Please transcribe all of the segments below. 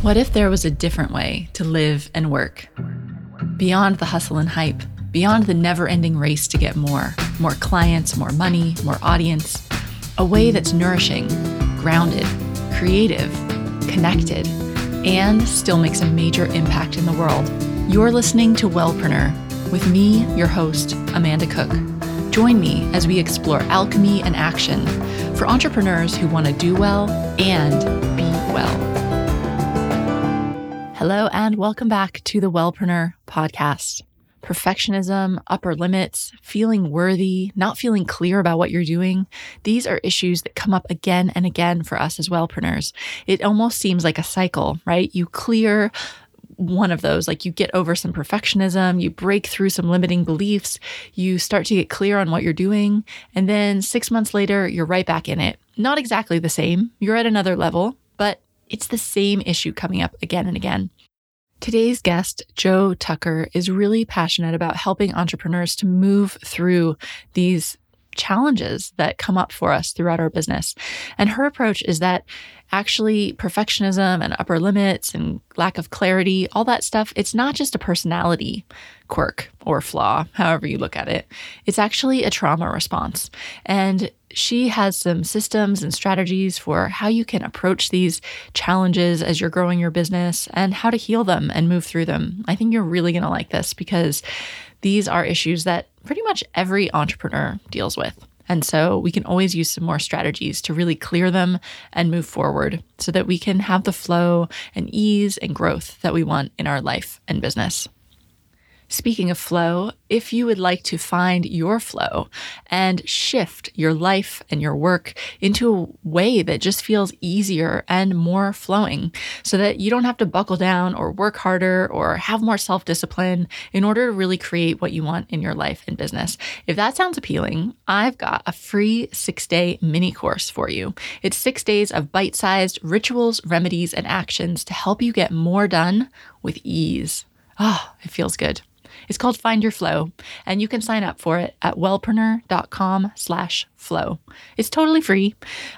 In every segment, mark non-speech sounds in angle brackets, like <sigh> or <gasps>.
What if there was a different way to live and work? Beyond the hustle and hype, beyond the never ending race to get more more clients, more money, more audience. A way that's nourishing, grounded, creative, connected, and still makes a major impact in the world. You're listening to Wellpreneur with me, your host, Amanda Cook. Join me as we explore alchemy and action for entrepreneurs who want to do well and be well. Hello, and welcome back to the Wellpreneur podcast. Perfectionism, upper limits, feeling worthy, not feeling clear about what you're doing, these are issues that come up again and again for us as wellpreneurs. It almost seems like a cycle, right? You clear one of those. Like you get over some perfectionism, you break through some limiting beliefs, you start to get clear on what you're doing. And then six months later, you're right back in it. Not exactly the same. You're at another level, it's the same issue coming up again and again. Today's guest, Jo Tucker, is really passionate about helping entrepreneurs to move through these challenges that come up for us throughout our business. And her approach is that actually perfectionism and upper limits and lack of clarity, all that stuff, it's not just a personality quirk or flaw, however you look at it. It's actually a trauma response. And she has some systems and strategies for how you can approach these challenges as you're growing your business and how to heal them and move through them. I think you're really going to like this because these are issues that pretty much every entrepreneur deals with. And so we can always use some more strategies to really clear them and move forward so that we can have the flow and ease and growth that we want in our life and business. Speaking of flow, if you would like to find your flow and shift your life and your work into a way that just feels easier and more flowing so that you don't have to buckle down or work harder or have more self discipline in order to really create what you want in your life and business. If that sounds appealing, I've got a free six day mini course for you. It's six days of bite sized rituals, remedies, and actions to help you get more done with ease. Oh, it feels good. It's called Find Your Flow, and you can sign up for it at wellpreneur.com slash flow. It's totally free.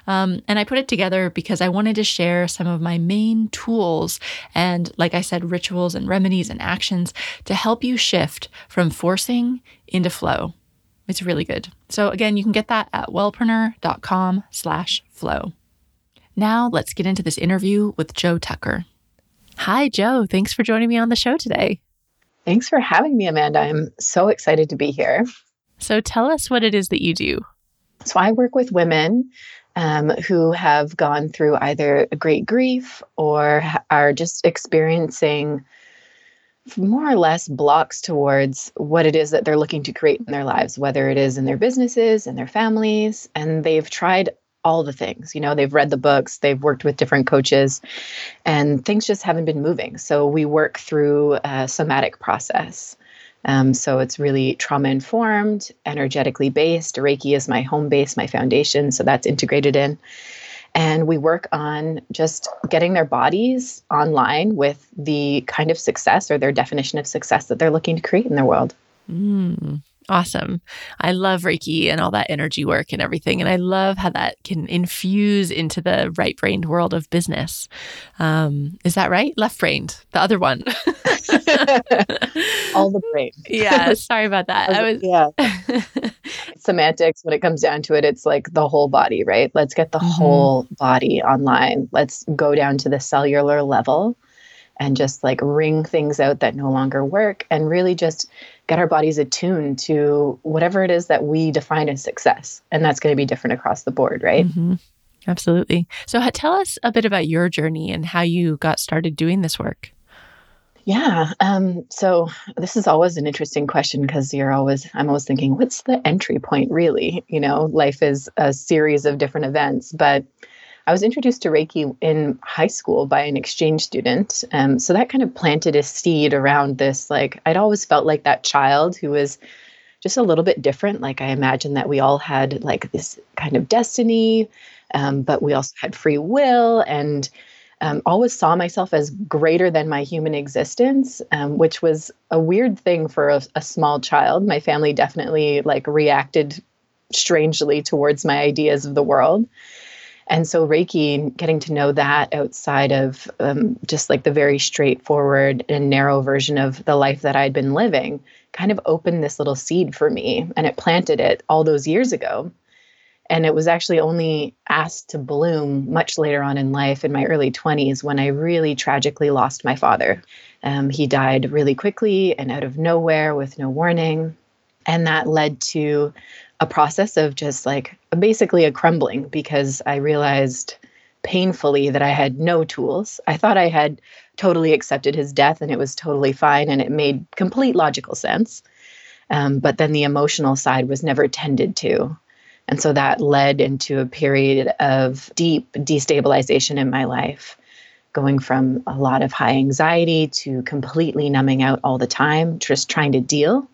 Um, and I put it together because I wanted to share some of my main tools and, like I said, rituals and remedies and actions to help you shift from forcing into flow. It's really good. So again, you can get that at wellpreneur.com slash flow. Now let's get into this interview with Jo Tucker. Hi, Jo. Thanks for joining me on the show today. Thanks for having me, Amanda. I'm so excited to be here. So, tell us what it is that you do. So, I work with women um, who have gone through either a great grief or are just experiencing more or less blocks towards what it is that they're looking to create in their lives, whether it is in their businesses and their families. And they've tried all the things. You know, they've read the books, they've worked with different coaches, and things just haven't been moving. So we work through a somatic process. Um, so it's really trauma informed, energetically based. Reiki is my home base, my foundation. So that's integrated in. And we work on just getting their bodies online with the kind of success or their definition of success that they're looking to create in their world. Mm. Awesome. I love Reiki and all that energy work and everything. And I love how that can infuse into the right brained world of business. Um, is that right? Left brained, the other one. <laughs> all the brain. <laughs> yeah. Sorry about that. I was, yeah. <laughs> Semantics, when it comes down to it, it's like the whole body, right? Let's get the mm-hmm. whole body online. Let's go down to the cellular level and just like wring things out that no longer work and really just get our bodies attuned to whatever it is that we define as success. And that's going to be different across the board, right? Mm-hmm. Absolutely. So, tell us a bit about your journey and how you got started doing this work. Yeah. Um, so this is always an interesting question because you're always, I'm always thinking, what's the entry point really? You know, life is a series of different events, but I was introduced to Reiki in high school by an exchange student. Um, so that kind of planted a seed around this. Like, I'd always felt like that child who was just a little bit different. Like, I imagined that we all had like this kind of destiny, um, but we also had free will and um, always saw myself as greater than my human existence, um, which was a weird thing for a, a small child. My family definitely like reacted strangely towards my ideas of the world. And so Reiki, getting to know that outside of um, just like the very straightforward and narrow version of the life that I'd been living, kind of opened this little seed for me and it planted it all those years ago. And it was actually only asked to bloom much later on in life, in my early 20s, when I really tragically lost my father. Um, he died really quickly and out of nowhere with no warning. And that led to a process of just like basically a crumbling because I realized painfully that I had no tools. I thought I had totally accepted his death and it was totally fine and it made complete logical sense. Um, but then the emotional side was never tended to. And so that led into a period of deep destabilization in my life, going from a lot of high anxiety to completely numbing out all the time, just trying to deal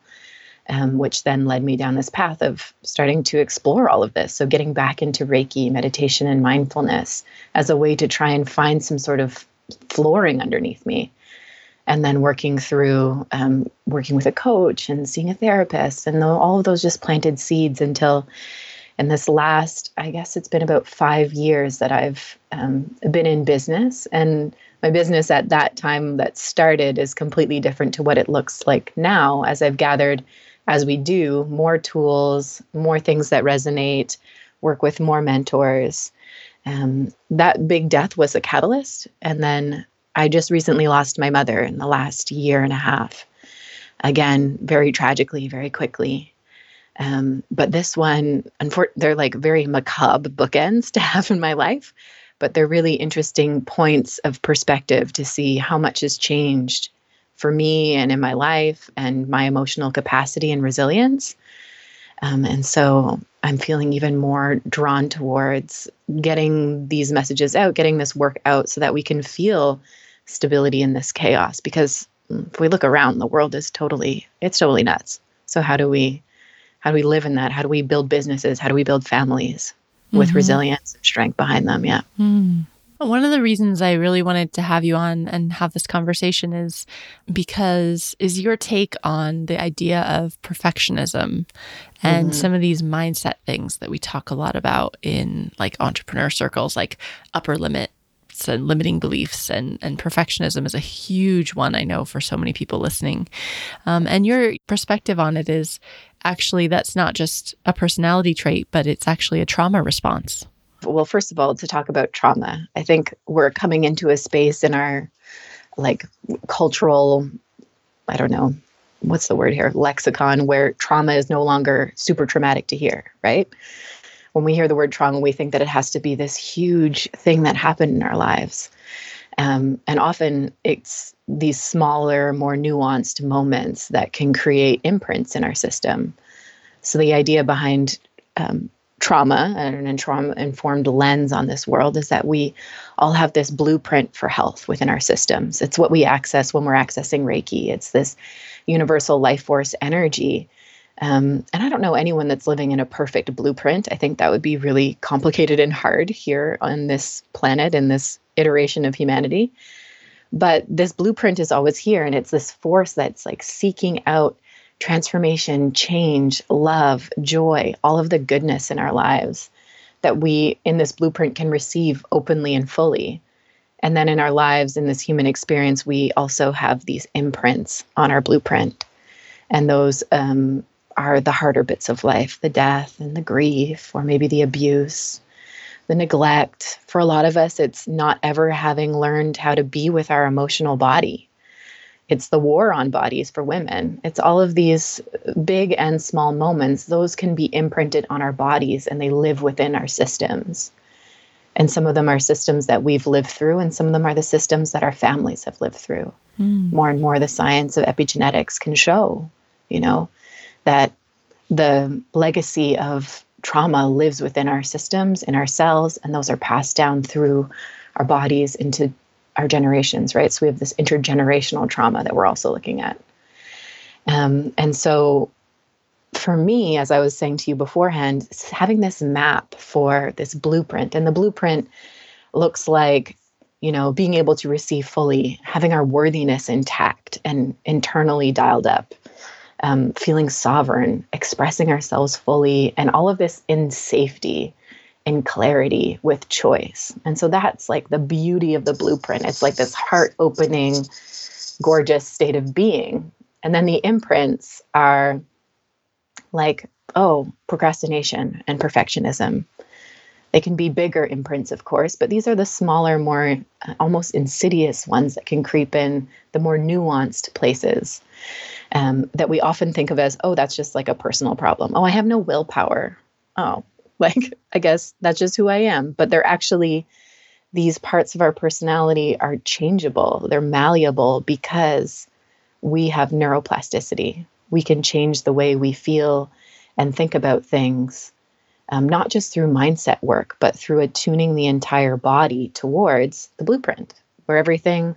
um, which then led me down this path of starting to explore all of this. So, getting back into Reiki, meditation, and mindfulness as a way to try and find some sort of flooring underneath me. And then working through, um, working with a coach and seeing a therapist, and the, all of those just planted seeds until, in this last, I guess it's been about five years that I've um, been in business. And my business at that time that started is completely different to what it looks like now as I've gathered as we do more tools, more things that resonate, work with more mentors. Um, that big death was a catalyst. And then I just recently lost my mother in the last year and a half. Again, very tragically, very quickly. Um, but this one, unfor- they're like very macabre bookends <laughs> to have in my life, but they're really interesting points of perspective to see how much has changed for me and in my life and my emotional capacity and resilience. Um, and so I'm feeling even more drawn towards getting these messages out, getting this work out so that we can feel stability in this chaos. Because if we look around, the world is totally, it's totally nuts. So how do we, how do we live in that? How do we build businesses? How do we build families with mm-hmm. resilience and strength behind them? Yeah. Mm. One of the reasons I really wanted to have you on and have this conversation is because is your take on the idea of perfectionism and mm-hmm. some of these mindset things that we talk a lot about in like entrepreneur circles like upper limit and limiting beliefs and, and perfectionism is a huge one I know for so many people listening. Um, and your perspective on it is actually that's not just a personality trait, but it's actually a trauma response well, first of all, to talk about trauma, I think we're coming into a space in our like cultural, I don't know, what's the word here, lexicon, where trauma is no longer super traumatic to hear, right? When we hear the word trauma, we think that it has to be this huge thing that happened in our lives. Um, and often it's these smaller, more nuanced moments that can create imprints in our system. So the idea behind um, trauma and an trauma informed lens on this world is that we all have this blueprint for health within our systems. It's what we access when we're accessing Reiki. It's this universal life force energy. Um, and I don't know anyone that's living in a perfect blueprint. I think that would be really complicated and hard here on this planet in this iteration of humanity. But this blueprint is always here, and it's this force that's like seeking out transformation, change, love, joy, all of the goodness in our lives that we in this blueprint can receive openly and fully. And then in our lives, in this human experience, we also have these imprints on our blueprint. And those um, are the harder bits of life the death and the grief, or maybe the abuse, the neglect. For a lot of us, it's not ever having learned how to be with our emotional body it's the war on bodies for women. It's all of these big and small moments. Those can be imprinted on our bodies and they live within our systems. And some of them are systems that we've lived through, and some of them are the systems that our families have lived through. Mm. More and more, the science of epigenetics can show, you know, that the legacy of trauma lives within our systems, in our cells, and those are passed down through our bodies into our generations, right? So we have this intergenerational trauma that we're also looking at. Um, and so for me, as I was saying to you beforehand, having this map for this blueprint, and the blueprint looks like, you know, being able to receive fully, having our worthiness intact and internally dialed up, um, feeling sovereign, expressing ourselves fully, and all of this in safety in clarity with choice. And so that's like the beauty of the blueprint. It's like this heart opening, gorgeous state of being. And then the imprints are like, oh, procrastination and perfectionism. They can be bigger imprints, of course, but these are the smaller, more uh, almost insidious ones that can creep in the more nuanced places um, that we often think of as, oh, that's just like a personal problem. Oh, I have no willpower. Oh, <laughs> like, I guess that's just who I am. But they're actually, these parts of our personality are changeable, they're malleable because we have neuroplasticity. We can change the way we feel and think about things, um, not just through mindset work, but through attuning the entire body towards the blueprint, where everything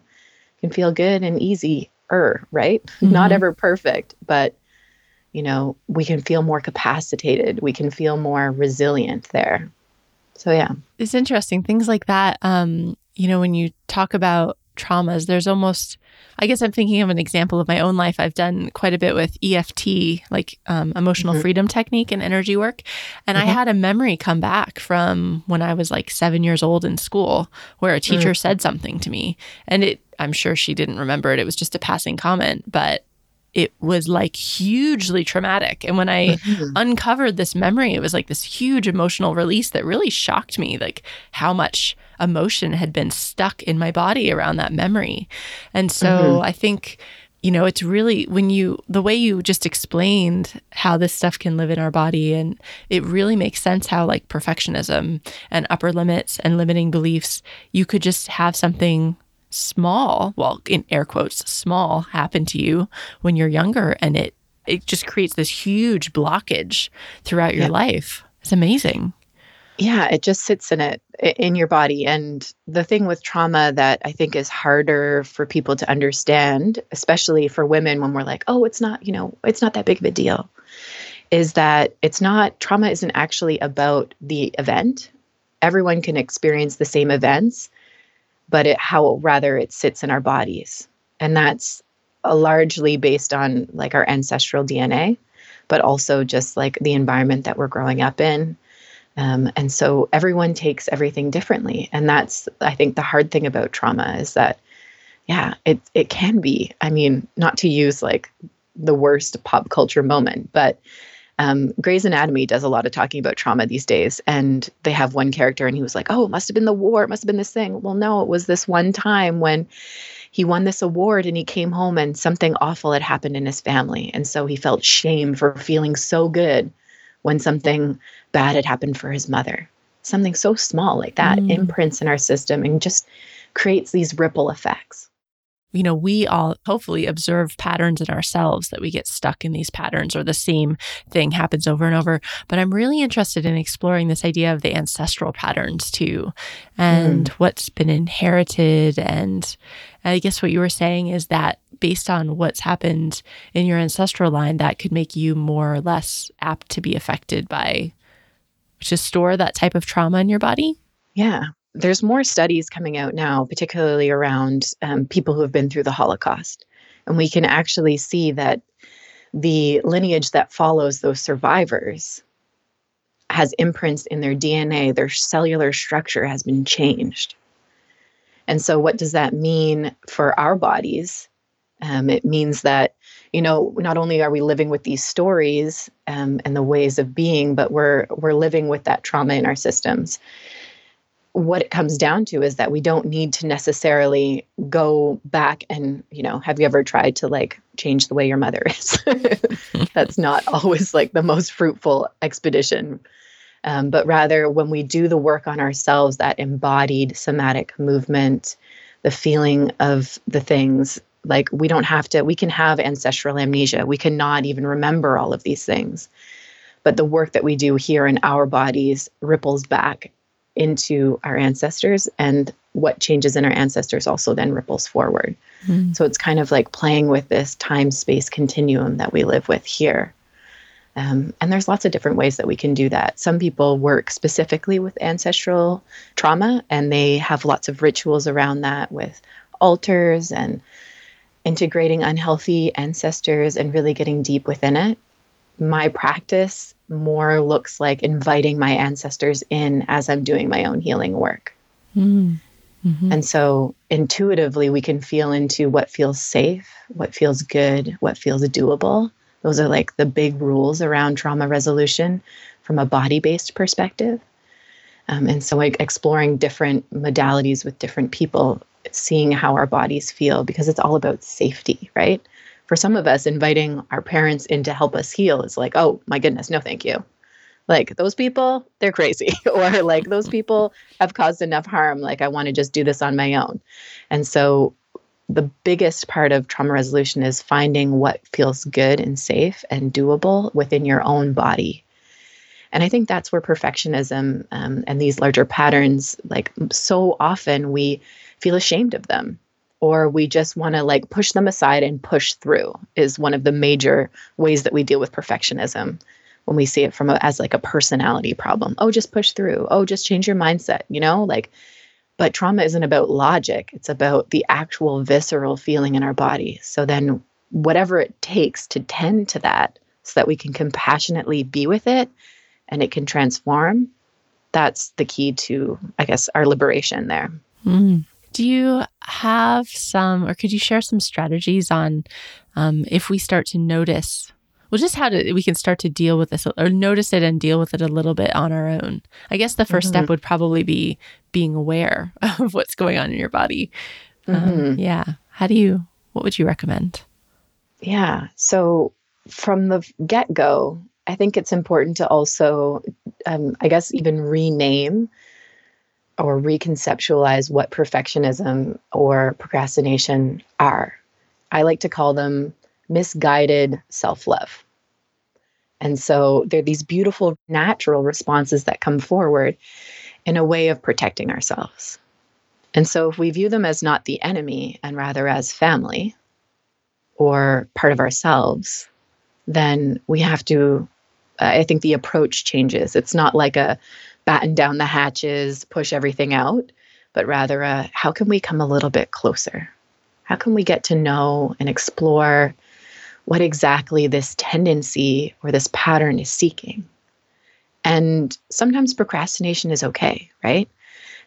can feel good and easy er, right? Mm-hmm. Not ever perfect, but you know, we can feel more capacitated. We can feel more resilient there. So yeah. It's interesting. Things like that. Um, you know, when you talk about traumas, there's almost I guess I'm thinking of an example of my own life. I've done quite a bit with EFT, like um, emotional mm-hmm. freedom technique and energy work. And mm-hmm. I had a memory come back from when I was like seven years old in school where a teacher mm-hmm. said something to me. And it, I'm sure she didn't remember it. It was just a passing comment, but it was like hugely traumatic. And when I mm-hmm. uncovered this memory, it was like this huge emotional release that really shocked me, like how much emotion had been stuck in my body around that memory. And so mm-hmm. I think, you know, it's really when you, the way you just explained how this stuff can live in our body, and it really makes sense how, like, perfectionism and upper limits and limiting beliefs, you could just have something small, well, in air quotes, small happen to you when you're younger and it it just creates this huge blockage throughout your life. It's amazing. Yeah, it just sits in it in your body. And the thing with trauma that I think is harder for people to understand, especially for women when we're like, oh, it's not, you know, it's not that big of a deal, is that it's not, trauma isn't actually about the event. Everyone can experience the same events, but it, how rather it sits in our bodies. And that's largely based on like our ancestral DNA, but also just like the environment that we're growing up in um, and so everyone takes everything differently. And that's, I think, the hard thing about trauma is that, yeah, it, it can be. I mean, not to use like the worst pop culture moment, but um, Grey's Anatomy does a lot of talking about trauma these days. And they have one character, and he was like, oh, it must have been the war. It must have been this thing. Well, no, it was this one time when he won this award and he came home and something awful had happened in his family. And so he felt shame for feeling so good when something bad had happened for his mother. Something so small like that mm. imprints in our system and just creates these ripple effects. You know, we all hopefully observe patterns in ourselves that we get stuck in these patterns or the same thing happens over and over. But I'm really interested in exploring this idea of the ancestral patterns too and mm. what's been inherited. And I guess what you were saying is that based on what's happened in your ancestral line, that could make you more or less apt to be affected by to store that type of trauma in your body? Yeah. There's more studies coming out now, particularly around um, people who have been through the Holocaust. And we can actually see that the lineage that follows those survivors has imprints in their DNA, their cellular structure has been changed. And so, what does that mean for our bodies? Um, it means that you know, not only are we living with these stories um, and the ways of being, but we're we're living with that trauma in our systems. What it comes down to is that we don't need to necessarily go back and, you know, have you ever tried to like change the way your mother <laughs> is? <laughs> That's not always like the most fruitful expedition. Um, but rather, when we do the work on ourselves, that embodied somatic movement, the feeling of the things like we don't have to we can have ancestral amnesia we cannot even remember all of these things but the work that we do here in our bodies ripples back into our ancestors and what changes in our ancestors also then ripples forward mm. so it's kind of like playing with this time space continuum that we live with here um, and there's lots of different ways that we can do that. Some people work specifically with ancestral trauma and they have lots of rituals around that with altars and integrating unhealthy ancestors and really getting deep within it. My practice more looks like inviting my ancestors in as I'm doing my own healing work. Mm. Mm-hmm. And so intuitively, we can feel into what feels safe, what feels good, what feels doable. Those are like the big rules around trauma resolution from a body based perspective. Um, and so, like exploring different modalities with different people, seeing how our bodies feel, because it's all about safety, right? For some of us, inviting our parents in to help us heal is like, oh my goodness, no, thank you. Like those people they're crazy. <laughs> Or like those people have caused enough harm like i want to just do this on my own. And so the biggest part of trauma resolution is finding what feels good and safe and doable within your own body. And i think that's where perfectionism um, and these larger patterns like so often we feel ashamed of them or we just want to like push them aside and push through is one of the major ways that we deal with perfectionism when we see it from a, as like a personality problem. Oh, just push through. Oh, just change your mindset, you know? Like but trauma isn't about logic. It's about the actual visceral feeling in our body. So then whatever it takes to tend to that so that we can compassionately be with it and it can transform, that's the key to I guess our liberation there. Mm. Do you have some, or could you share some strategies on um, if we start to notice well, just how to we can start to deal with this or notice it and deal with it a little bit on our own. I guess the 1st mm-hmm. step would probably be being aware <laughs> of what's going on in your body. Um, mm-hmm. Um, yeah. How do you? What would you recommend? Yeah. So from the get go, I think it's important to also, um, I guess, even rename or reconceptualize what perfectionism or procrastination are. I like to call them misguided self love. And so there are these beautiful natural responses that come forward in a way of protecting ourselves. And so if we view them as not the enemy and rather as family or part of ourselves, then we have to, uh, I think the approach changes. It's not like a batten down the hatches, push everything out, but rather a how can we come a little bit closer? How can we get to know and explore what exactly this tendency or this pattern is seeking. And sometimes procrastination is okay, right?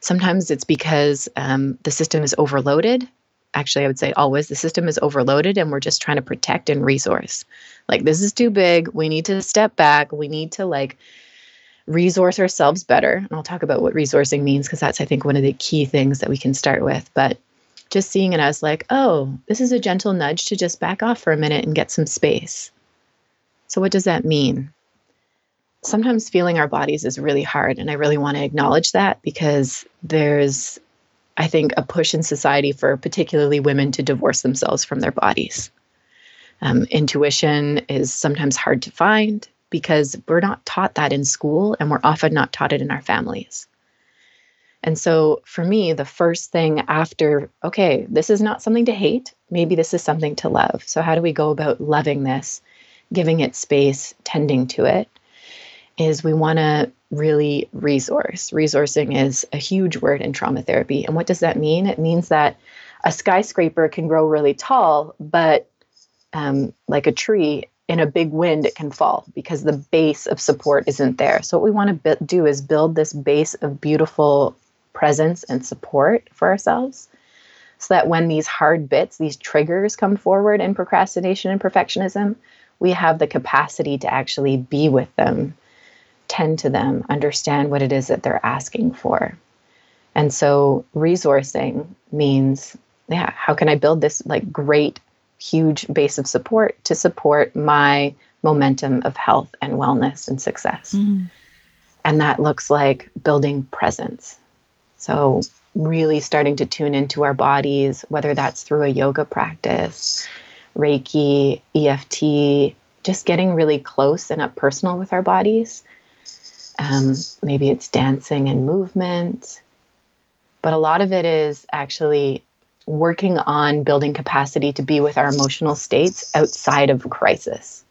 Sometimes it's because um, the system is overloaded. Actually, I would say always the system is overloaded and we're just trying to protect and resource. Like, this is too big. We need to step back. We need to like resource ourselves better. And I'll talk about what resourcing means because that's, I think, one of the key things that we can start with. But just seeing it as like, oh, this is a gentle nudge to just back off for a minute and get some space. So, what does that mean? Sometimes feeling our bodies is really hard. And I really want to acknowledge that because there's, I think, a push in society for particularly women to divorce themselves from their bodies. Um, intuition is sometimes hard to find because we're not taught that in school and we're often not taught it in our families. And so for me, the first thing after, okay, this is not something to hate, maybe this is something to love. So, how do we go about loving this, giving it space, tending to it? Is we want to really resource. Resourcing is a huge word in trauma therapy. And what does that mean? It means that a skyscraper can grow really tall, but um, like a tree, in a big wind, it can fall because the base of support isn't there. So, what we want to do is build this base of beautiful presence and support for ourselves so that when these hard bits, these triggers come forward in procrastination and perfectionism, we have the capacity to actually be with them, tend to them, understand what it is that they're asking for. And so resourcing means, yeah, how can I build this like great, huge base of support to support my momentum of health and wellness and success? Mm. And that looks like building presence so, really starting to tune into our bodies, whether that's through a yoga practice, Reiki, EFT, just getting really close and up personal with our bodies. Um, maybe it's dancing and movement. But a lot of it is actually working on building capacity to be with our emotional states outside of crisis.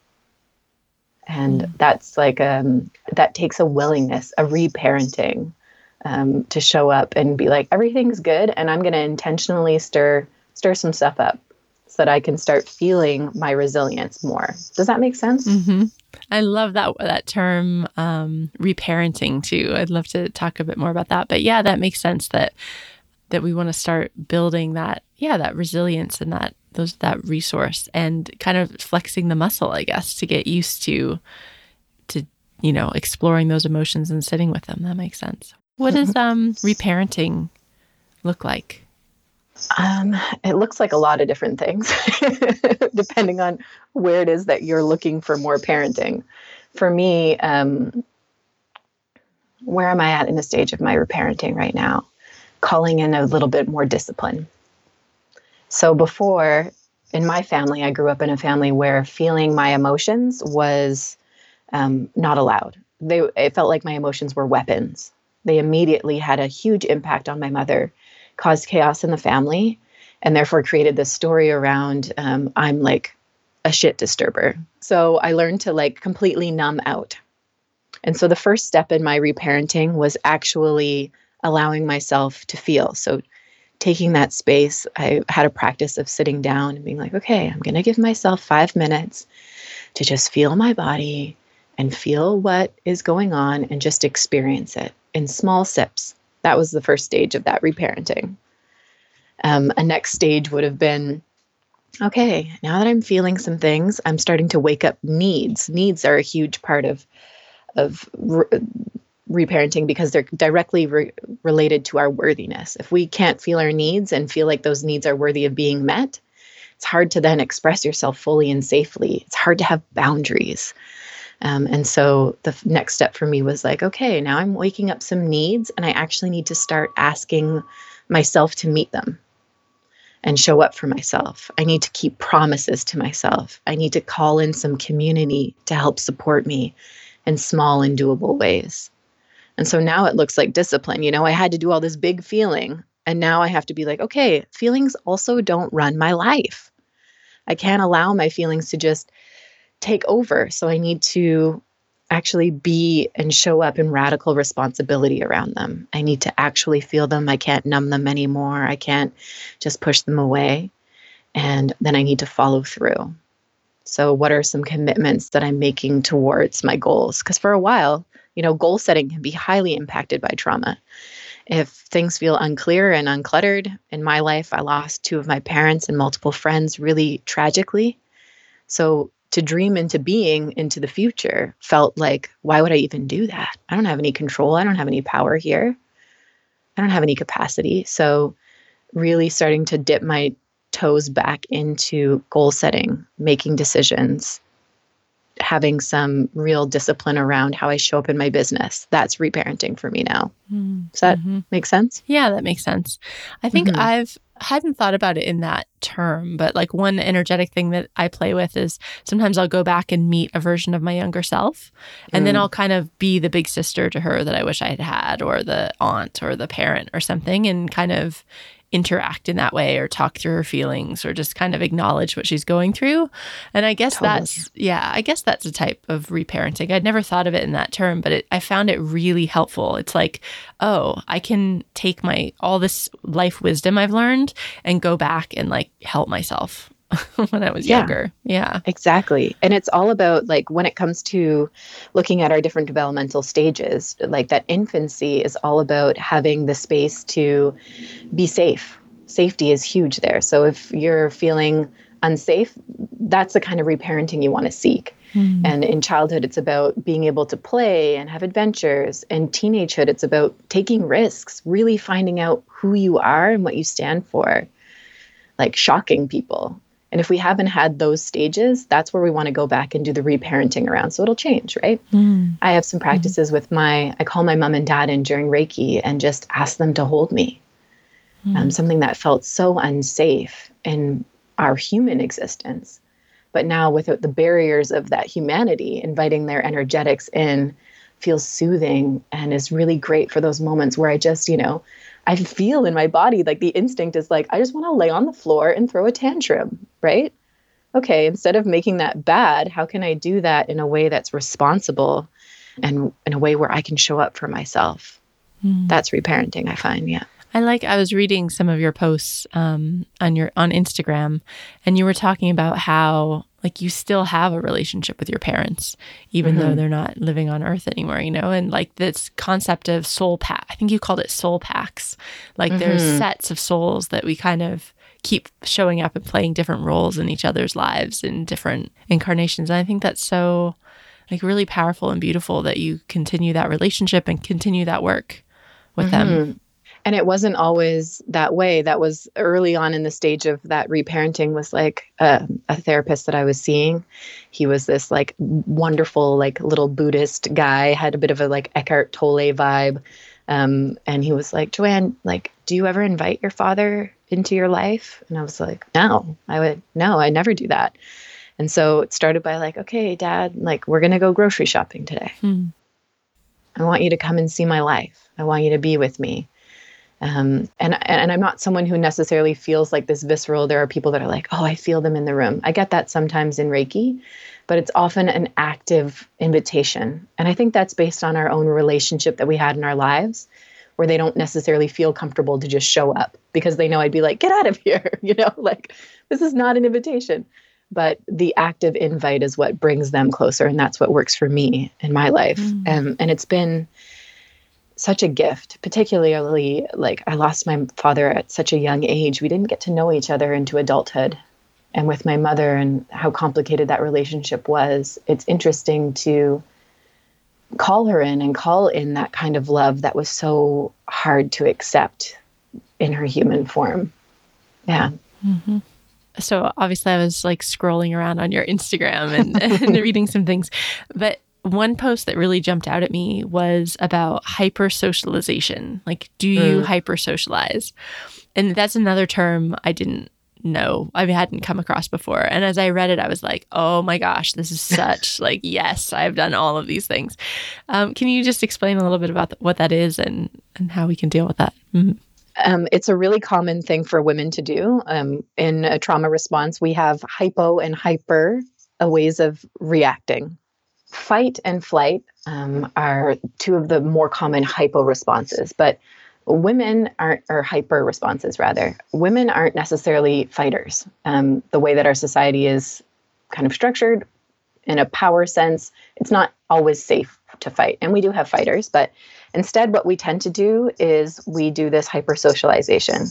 And mm. that's like um, that takes a willingness, a reparenting, um, to show up and be like everything's good and i'm going to intentionally stir stir some stuff up so that I can start feeling my resilience more. Does that make sense? Mm-hmm. I love that that term um, reparenting too. I'd love to talk a bit more about that. But yeah, that makes sense that that we want to start building that yeah that resilience and that those that resource and kind of flexing the muscle, I guess, to get used to to you know exploring those emotions and sitting with them. That makes sense. What does um, <laughs> reparenting look like? Um, it looks like a lot of different things, <laughs> depending on where it is that you're looking for more parenting. For me, um, where am I at in the stage of my reparenting right now? Calling in a little bit more discipline. So before, in my family, I grew up in a family where feeling my emotions was um, not allowed. They it felt like my emotions were weapons. They immediately had a huge impact on my mother caused chaos in the family and therefore created this story around um, I'm like a shit disturber. So I learned to like completely numb out. And so the first step in my reparenting was actually allowing myself to feel. So taking that space, I had a practice of sitting down and being like, okay, I'm going to give myself five minutes to just feel my body and feel what is going on and just experience it in small sips. That was the first stage of that reparenting. Um, a next stage would have been okay, now that I'm feeling some things, I'm starting to wake up needs. Needs are a huge part of of reparenting because they're directly re- related to our worthiness. If we can't feel our needs and feel like those needs are worthy of being met, it's hard to then express yourself fully and safely. It's hard to have boundaries. Um, and so the f- next step for me was like, okay, now I'm waking up some needs, and I actually need to start asking myself to meet them and show up for myself. I need to keep promises to myself. I need to call in some community to help support me in small and doable ways. And so now it looks like discipline. You know, I had to do all this big feeling, and now I have to be like, okay, feelings also don't run my life. I can't allow my feelings to just take over. So I need to actually be and show up in radical responsibility around them. I need to actually feel them. I can't numb them anymore. I can't just push them away. And then I need to follow through. So, what are some commitments that I'm making towards my goals? Because for a while, you know, goal setting can be highly impacted by trauma. If things feel unclear and uncluttered, in my life, I lost two of my parents and multiple friends really tragically. So, to dream into being into the future felt like, why would I even do that? I don't have any control. I don't have any power here. I don't have any capacity. So, really starting to dip my toes back into goal setting, making decisions, having some real discipline around how I show up in my business. That's reparenting for me now. Mm-hmm. Does that mm-hmm. make sense? Yeah, that makes sense. I think mm-hmm. I've hadn't thought about it in that term, but like one energetic thing that I play with is sometimes I'll go back and meet a version of my younger self, and mm. then I'll kind of be the big sister to her that I wish I had had, or the aunt, or the parent, or something, and kind of interact in that way or talk through her feelings or just kind of acknowledge what she's going through. And I guess totally. that's, yeah, I guess that's a type of reparenting. I'd never thought of it in that term, but it, I found it really helpful. It's like, oh, I can take my, all this life wisdom I've learned and go back and like help myself <laughs> when I was yeah, younger. Yeah. Exactly. And it's all about like when it comes to looking at our different developmental stages, like that infancy is all about having the space to be safe. Safety is huge there. So if you're feeling unsafe, that's the kind of reparenting you want to seek. Mm. And in childhood, it's about being able to play and have adventures. In teenagehood, it's about taking risks, really finding out who you are and what you stand for, like shocking people and if we haven't had those stages, that's where we want to go back and do the reparenting around. So it'll change, right? Mm. I have some mm-hmm. practices mm. with my, I call my mom and dad in during Reiki and just ask them to hold me. Mm. Um, something that felt so unsafe in our human existence. But now, without the barriers of that humanity, inviting their energetics in feels soothing and is really great for those moments where I just, you know, I feel in my body like the instinct is like, I just want to lay on the floor and throw a tantrum, right? Okay, instead of making that bad, how can I do that in a way that's responsible and in a way where I can show up for myself? Mm. That's reparenting, I find. Yeah. I like I was reading some of your posts um, on your on Instagram and you were talking about how like you still have a relationship with your parents even mm-hmm. though they're not living on earth anymore you know and like this concept of soul pack i think you called it soul packs like mm-hmm. there's sets of souls that we kind of keep showing up and playing different roles in each other's lives in different incarnations and i think that's so like really powerful and beautiful that you continue that relationship and continue that work with mm-hmm. them and it wasn't always that way. That was early on in the stage of that reparenting was like a, a, therapist that i was seeing. He was this like wonderful like little buddhist guy had a bit of a like eckhart tolle vibe. Um, and he was like joanne like do you ever invite your father into your life? And i was like no i would no i never do that. And so it started by like okay dad like we're gonna go grocery shopping today. Hmm. i want you to come and see my life. I want you to be with me um, and and I'm not someone who necessarily feels like this visceral. There are people that are like, oh, I feel them in the room. I get that sometimes in Reiki, but it's often an active invitation. And I think that's based on our own relationship that we had in our lives, where they don't necessarily feel comfortable to just show up because they know I'd be like, get out of <laughs> here, you know, like this is not an invitation. But the active invite is what brings them closer, and that's what works for me in my life. Mm. Um, and it's been such a gift, particularly like I lost my father at such a young age. We didn't get to know each other into adulthood. And with my mother and how complicated that relationship was, it's interesting to call her in and call in that kind of love that was so hard to accept in her human form. Yeah. Mm-hmm. So obviously, I was like scrolling around on your Instagram and, <laughs> and reading some things, but one post that really jumped out at me was about hyper socialization. Like, do you mm. hyper socialize? And that's another term I didn't know I hadn't come across before. And as I read it, I was like, oh my gosh, this is such <laughs> like, yes, I've done all of these things. Um, can you just explain a little bit about what that is and, and how we can deal with that? Mm-hmm. Um, it's a really common thing for women to do. Um, in a trauma response, we have hypo and hyper ways of reacting fight and flight um, are two of the more common hypo responses, but women aren't, or hyper responses rather, women aren't necessarily fighters. Um, the way that our society is kind of structured in a power sense, it's not always safe to fight. And we do have fighters, but instead, what we tend to do is we do this hyper socialization.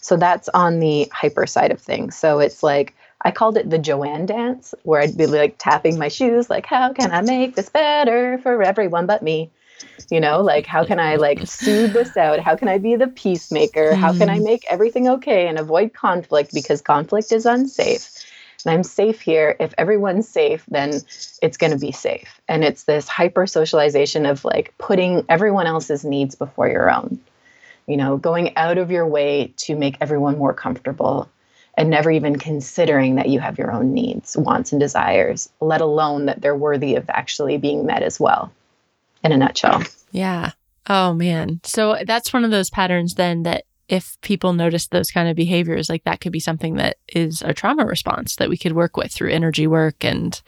So that's on the hyper side of things. So it's like, I called it the Joanne dance, where I'd be like tapping my shoes, like, how can I make this better for everyone but me? You know, like, how can I like soothe this out? How can I be the peacemaker? How can I mm. make everything okay and avoid conflict because conflict is unsafe? And I'm safe here. If everyone's safe, then it's going to be safe. And it's this hyper socialization of like putting everyone else's needs before your own, you know, going out of your way to make everyone more comfortable and never even considering that you have your own needs, wants, and desires, let alone that they're worthy of actually being met as well, in a nutshell. Yeah. Oh, man. So that's one of those patterns then that if people notice those kind of behaviors, like that could be something that is a trauma response that we could work with through energy work and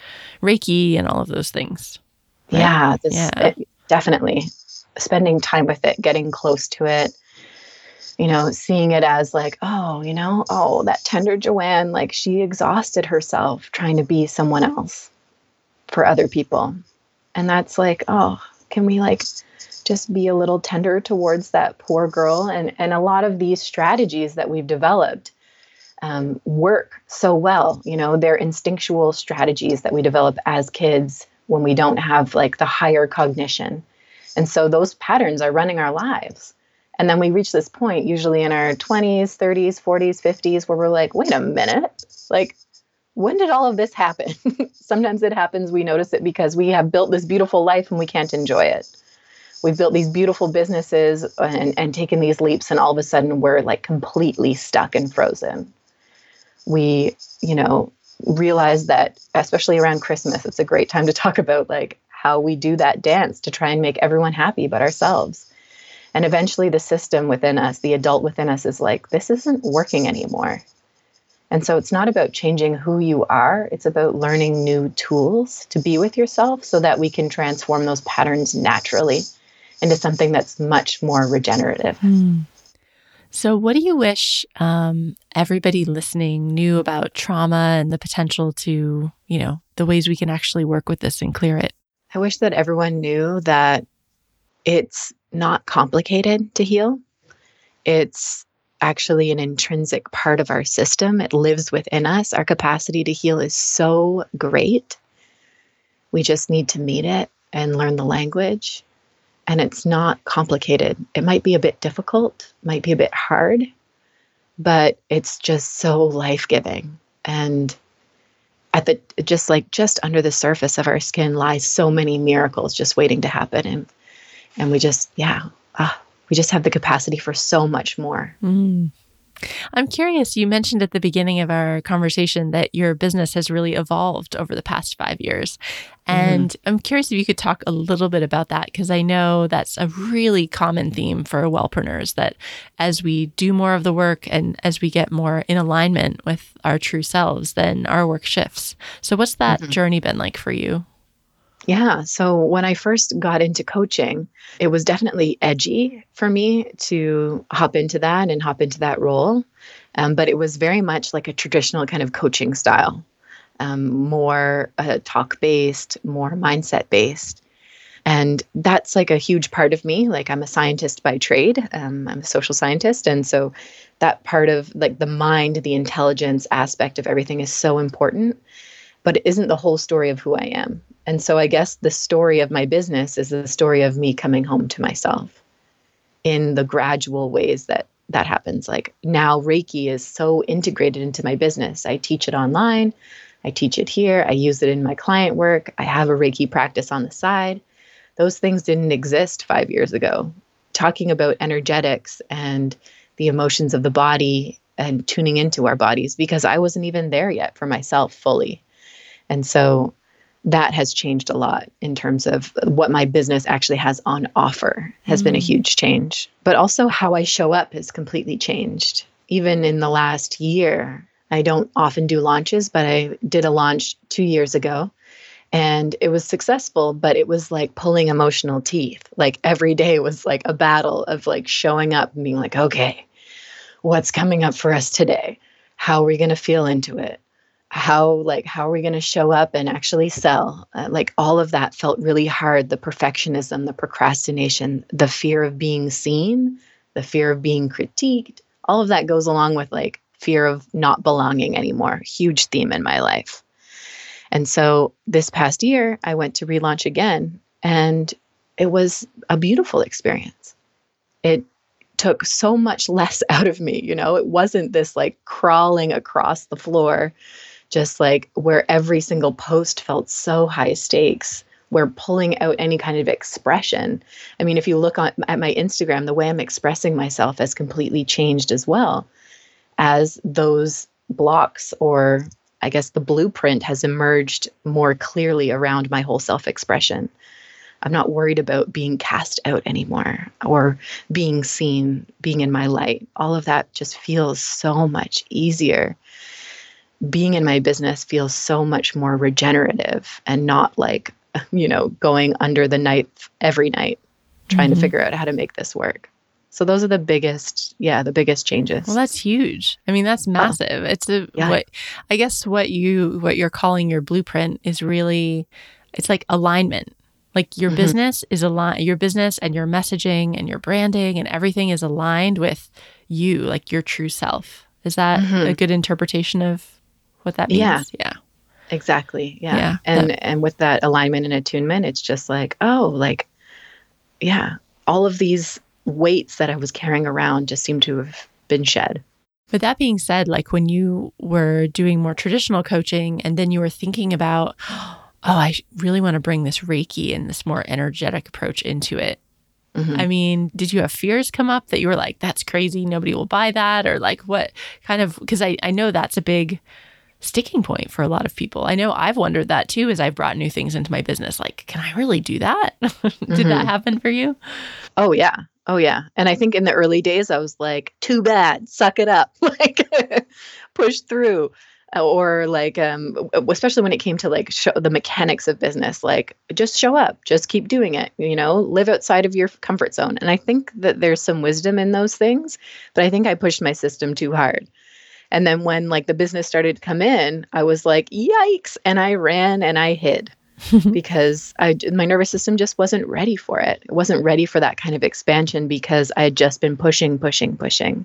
Reiki and all of those things. Right? Yeah, this, yeah. It, definitely. Spending time with it, getting close to it, you know, seeing it as like, oh, you know, oh, that tender Joanne, like she exhausted herself trying to be someone else for other people. And that's like, oh, can we like just be a little tender towards that poor girl? And and a lot of these strategies that we've developed um, work so well. You know, they're instinctual strategies that we develop as kids when we don't have like the higher cognition. And so those patterns are running our lives. And then we reach this point, usually in our 20s, 30s, 40s, 50s, where we're like, wait a minute, like, when did all of this happen? <laughs> Sometimes it happens, we notice it because we have built this beautiful life and we can't enjoy it. We've built these beautiful businesses and, and taken these leaps, and all of a sudden we're like completely stuck and frozen. We, you know, realize that, especially around Christmas, it's a great time to talk about like how we do that dance to try and make everyone happy but ourselves and eventually, the system within us, the adult within us, is like, this isn't working anymore. And so it's not about changing who you are, it's about learning new tools to be with yourself so that we can transform those patterns naturally into something that's much more regenerative. Mm. So, what do you wish um, everybody listening knew about trauma and the potential to, you know, the ways we can actually work with this and clear it? I wish that everyone knew that it's not complicated to heal. It's actually an intrinsic part of our system. It lives within us. Our capacity to heal is so great. We just need to meet it and learn the language. And it's not complicated. It might be a bit difficult, might be a bit hard, but it's just so life giving. And at the just like just under the surface of our skin lies so many miracles just waiting to happen. And and we just, yeah, ah, we just have the capacity for so much more. Mm. I'm curious, you mentioned at the beginning of our conversation that your business has really evolved over the past five years. And mm-hmm. I'm curious if you could talk a little bit about that, because I know that's a really common theme for wellpreneurs that as we do more of the work and as we get more in alignment with our true selves, then our work shifts. So, what's that mm-hmm. journey been like for you? Yeah. So when I first got into coaching, it was definitely edgy for me to hop into that and hop into that role. Um, but it was very much like a traditional kind of coaching style, um, more uh, talk based, more mindset based. And that's like a huge part of me. Like I'm a scientist by trade, um, I'm a social scientist. And so that part of like the mind, the intelligence aspect of everything is so important but it isn't the whole story of who I am. And so I guess the story of my business is the story of me coming home to myself in the gradual ways that that happens. Like now, Reiki is so integrated into my business. I teach it online, I teach it here, I use it in my client work, I have a Reiki practice on the side. Those things didn't exist five years ago. Talking about energetics and the emotions of the body and tuning into our bodies because I wasn't even there yet for myself fully. And so that has changed a lot in terms of what my business actually has on offer has mm been a mm. huge change. But also how i show up has completely changed. Even in the last year i don't often do launches but i did a launch 2 years ago and it was successful but it was like pulling emotional teeth. Like every day was like a battle of like showing up and being like okay what's coming up for us today? How are we going to feel into it how like how are we going to show up and actually sell? Uh, like all of that felt really hard the perfectionism the procrastination the fear of being seen the fear of being critiqued. All of that goes along with like fear of not belonging anymore. Huge theme in my life. And so this past year i went to relaunch again and it was a beautiful experience. It took so much less <laughs> out of me you know? It wasn't this like crawling across the floor just like where every single post felt so high stakes where pulling out any kind of expression. I mean, if you look on, at my Instagram, the way I'm expressing myself has completely changed as well as those blocks or I guess the blueprint has emerged more clearly around my whole self expression. I'm not worried about being cast out anymore or being seen, being in my light. All of that just feels so much easier being in my business feels so much more regenerative and not like, <laughs> you know, going under the knife every night trying mm-hmm. to figure out how to make this work. So those are the biggest, yeah, the biggest changes. Well, that's huge. I mean, that's massive. Oh, it's a yeah. what I guess what you what you're calling your blueprint is really it's like alignment. Like your mm-hmm. business is aligned your business and your messaging and your branding and everything is aligned with you, like your true self. Is that mm-hmm. a good interpretation of what that means. Yeah. Yeah. Exactly. Yeah. yeah and that, and with that alignment and attunement, it's just like, oh, like yeah, all of these weights that I was carrying around just seem to have been shed. But that being said, like when you were doing more traditional coaching and then you were thinking about, <gasps> oh, I really want to bring this Reiki and this more energetic approach into it. Mm-hmm. I mean, did you have fears come up that you were like, that's crazy, nobody will buy that? Or like what kind of, because I, I know that's a big sticking point for a lot of people. I know I've wondered that too as I've brought new things into my business. Like, can I really do that? <laughs> Did mm-hmm. that happen for you? Oh, yeah. Oh, yeah. And I think in the early days, I was like, too bad, suck it up, <laughs> like, <laughs> push through. or like um especially when it came to like show, the mechanics of business like just show up just keep doing it you know live outside of your comfort zone and i think that there's some wisdom in those things but i think i pushed my system too hard and then when like the business started to come in i was like yikes and i ran and i hid <laughs> because I my nervous system just wasn't ready for it. It wasn't ready for that kind of expansion because I had just been pushing, pushing, pushing.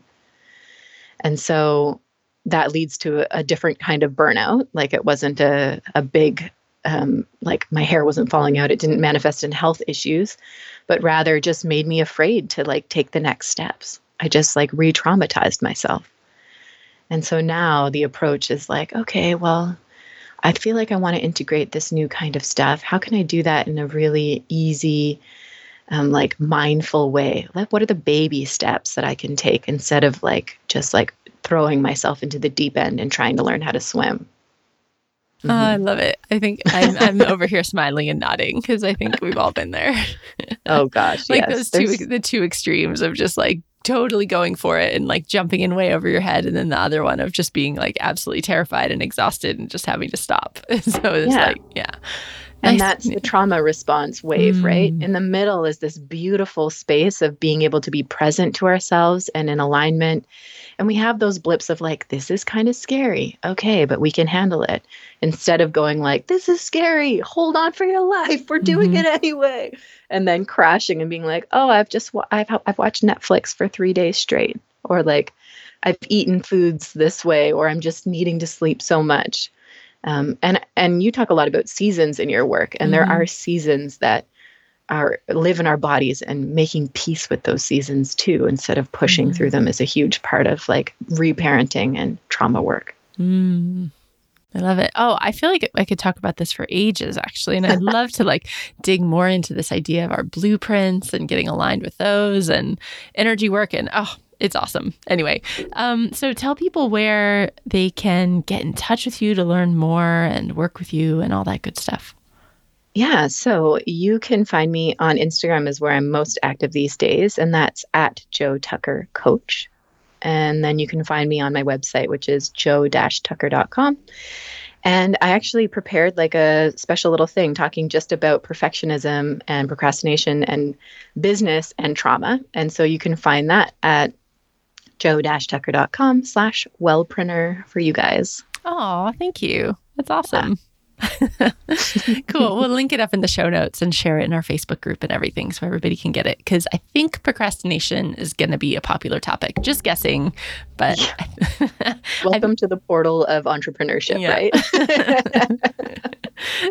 And so that leads to a, different kind of burnout. Like it wasn't a, a big, um, like my hair wasn't falling out. It didn't manifest in health issues, but rather just made me afraid to like take the next steps. I just like re traumatized myself. And so now the approach is like, okay, well, I feel like I want to integrate this new kind of stuff. How can I do that in a really easy, um, like mindful way? Like, what are the baby steps that I can take instead of like just like throwing myself into the deep end and trying to learn how to swim. Mm-hmm. Oh, I love it. I think I'm, I'm <laughs> over here smiling and nodding because I think we've all been there. oh gosh, <laughs> like yes. those two, the two extremes of just like totally going for it and like jumping in way over your head, and then the other one of just being like absolutely terrified and exhausted and just having to stop. <laughs> so it's yeah. like, yeah. And that's the trauma response wave, mm. right? In the middle is this beautiful space of being able to be present to ourselves and in alignment. And we have those blips of like, this is kind of scary. Okay, but we can handle it. Instead of going like, this is scary. Hold on for your life. We're doing mm-hmm. it anyway. And then crashing and being like, oh, I've just, I've, I've watched Netflix for three days straight. Or like, I've eaten foods this way, or I'm just needing to sleep so much. Um, and and you talk a lot about seasons in your work, and mm-hmm. there are seasons that are live in our bodies, and making peace with those seasons too, instead of pushing mm-hmm. through them, is a huge part of like reparenting and trauma work. Mm. I love it. Oh, I feel like I could talk about this for ages actually. And I'd <laughs> love to like dig more into this idea of our blueprints and getting aligned with those and energy work. And oh, it's awesome. Anyway, um, so tell people where they can get in touch with you to learn more and work with you and all that good stuff. Yeah, so you can find me on Instagram is where I'm most active these days, and that's at Jo Tucker Coach. And then you can find me on my website, which is joe-tucker.com. And I actually prepared like a special little thing talking just about perfectionism and procrastination and business and trauma. And so you can find that at joe-tucker.com slash wellpreneur for you guys. Oh, thank you. That's awesome. <laughs> cool. We'll link it up in the show notes and share it in our Facebook group and everything so everybody can get it. Because I think procrastination is going to be a popular topic. Just guessing, but <laughs> welcome to the portal of entrepreneurship, yeah. right?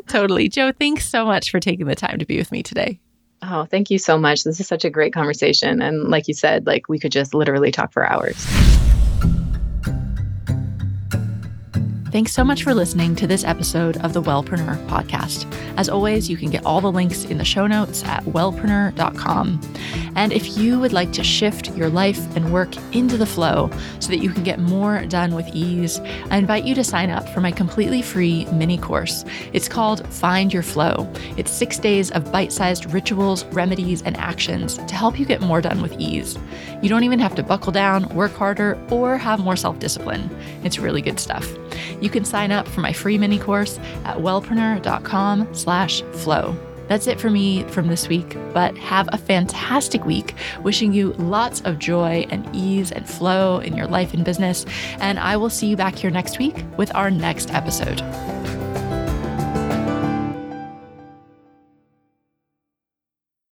<laughs> totally. Jo, thanks so much for taking the time to be with me today. Oh, thank you so much. This is such a great conversation. And like you said, like we could just literally talk for hours. Thanks so much for listening to this episode of the Wellpreneur podcast. As always, you can get all the links in the show notes at wellpreneur.com. And if you would like to shift your life and work into the flow so that you can get more done with ease, I invite you to sign up for my completely free mini course. It's called Find Your Flow. It's six days of bite sized rituals, remedies, and actions to help you get more done with ease. You don't even have to buckle down, work harder, or have more self discipline. It's really good stuff. You can sign up for my free mini course at wellpreneur.com slash flow. That's it for me from this week, but have a fantastic week. Wishing you lots of joy and ease and flow in your life and business. And I will see you back here next week with our next episode.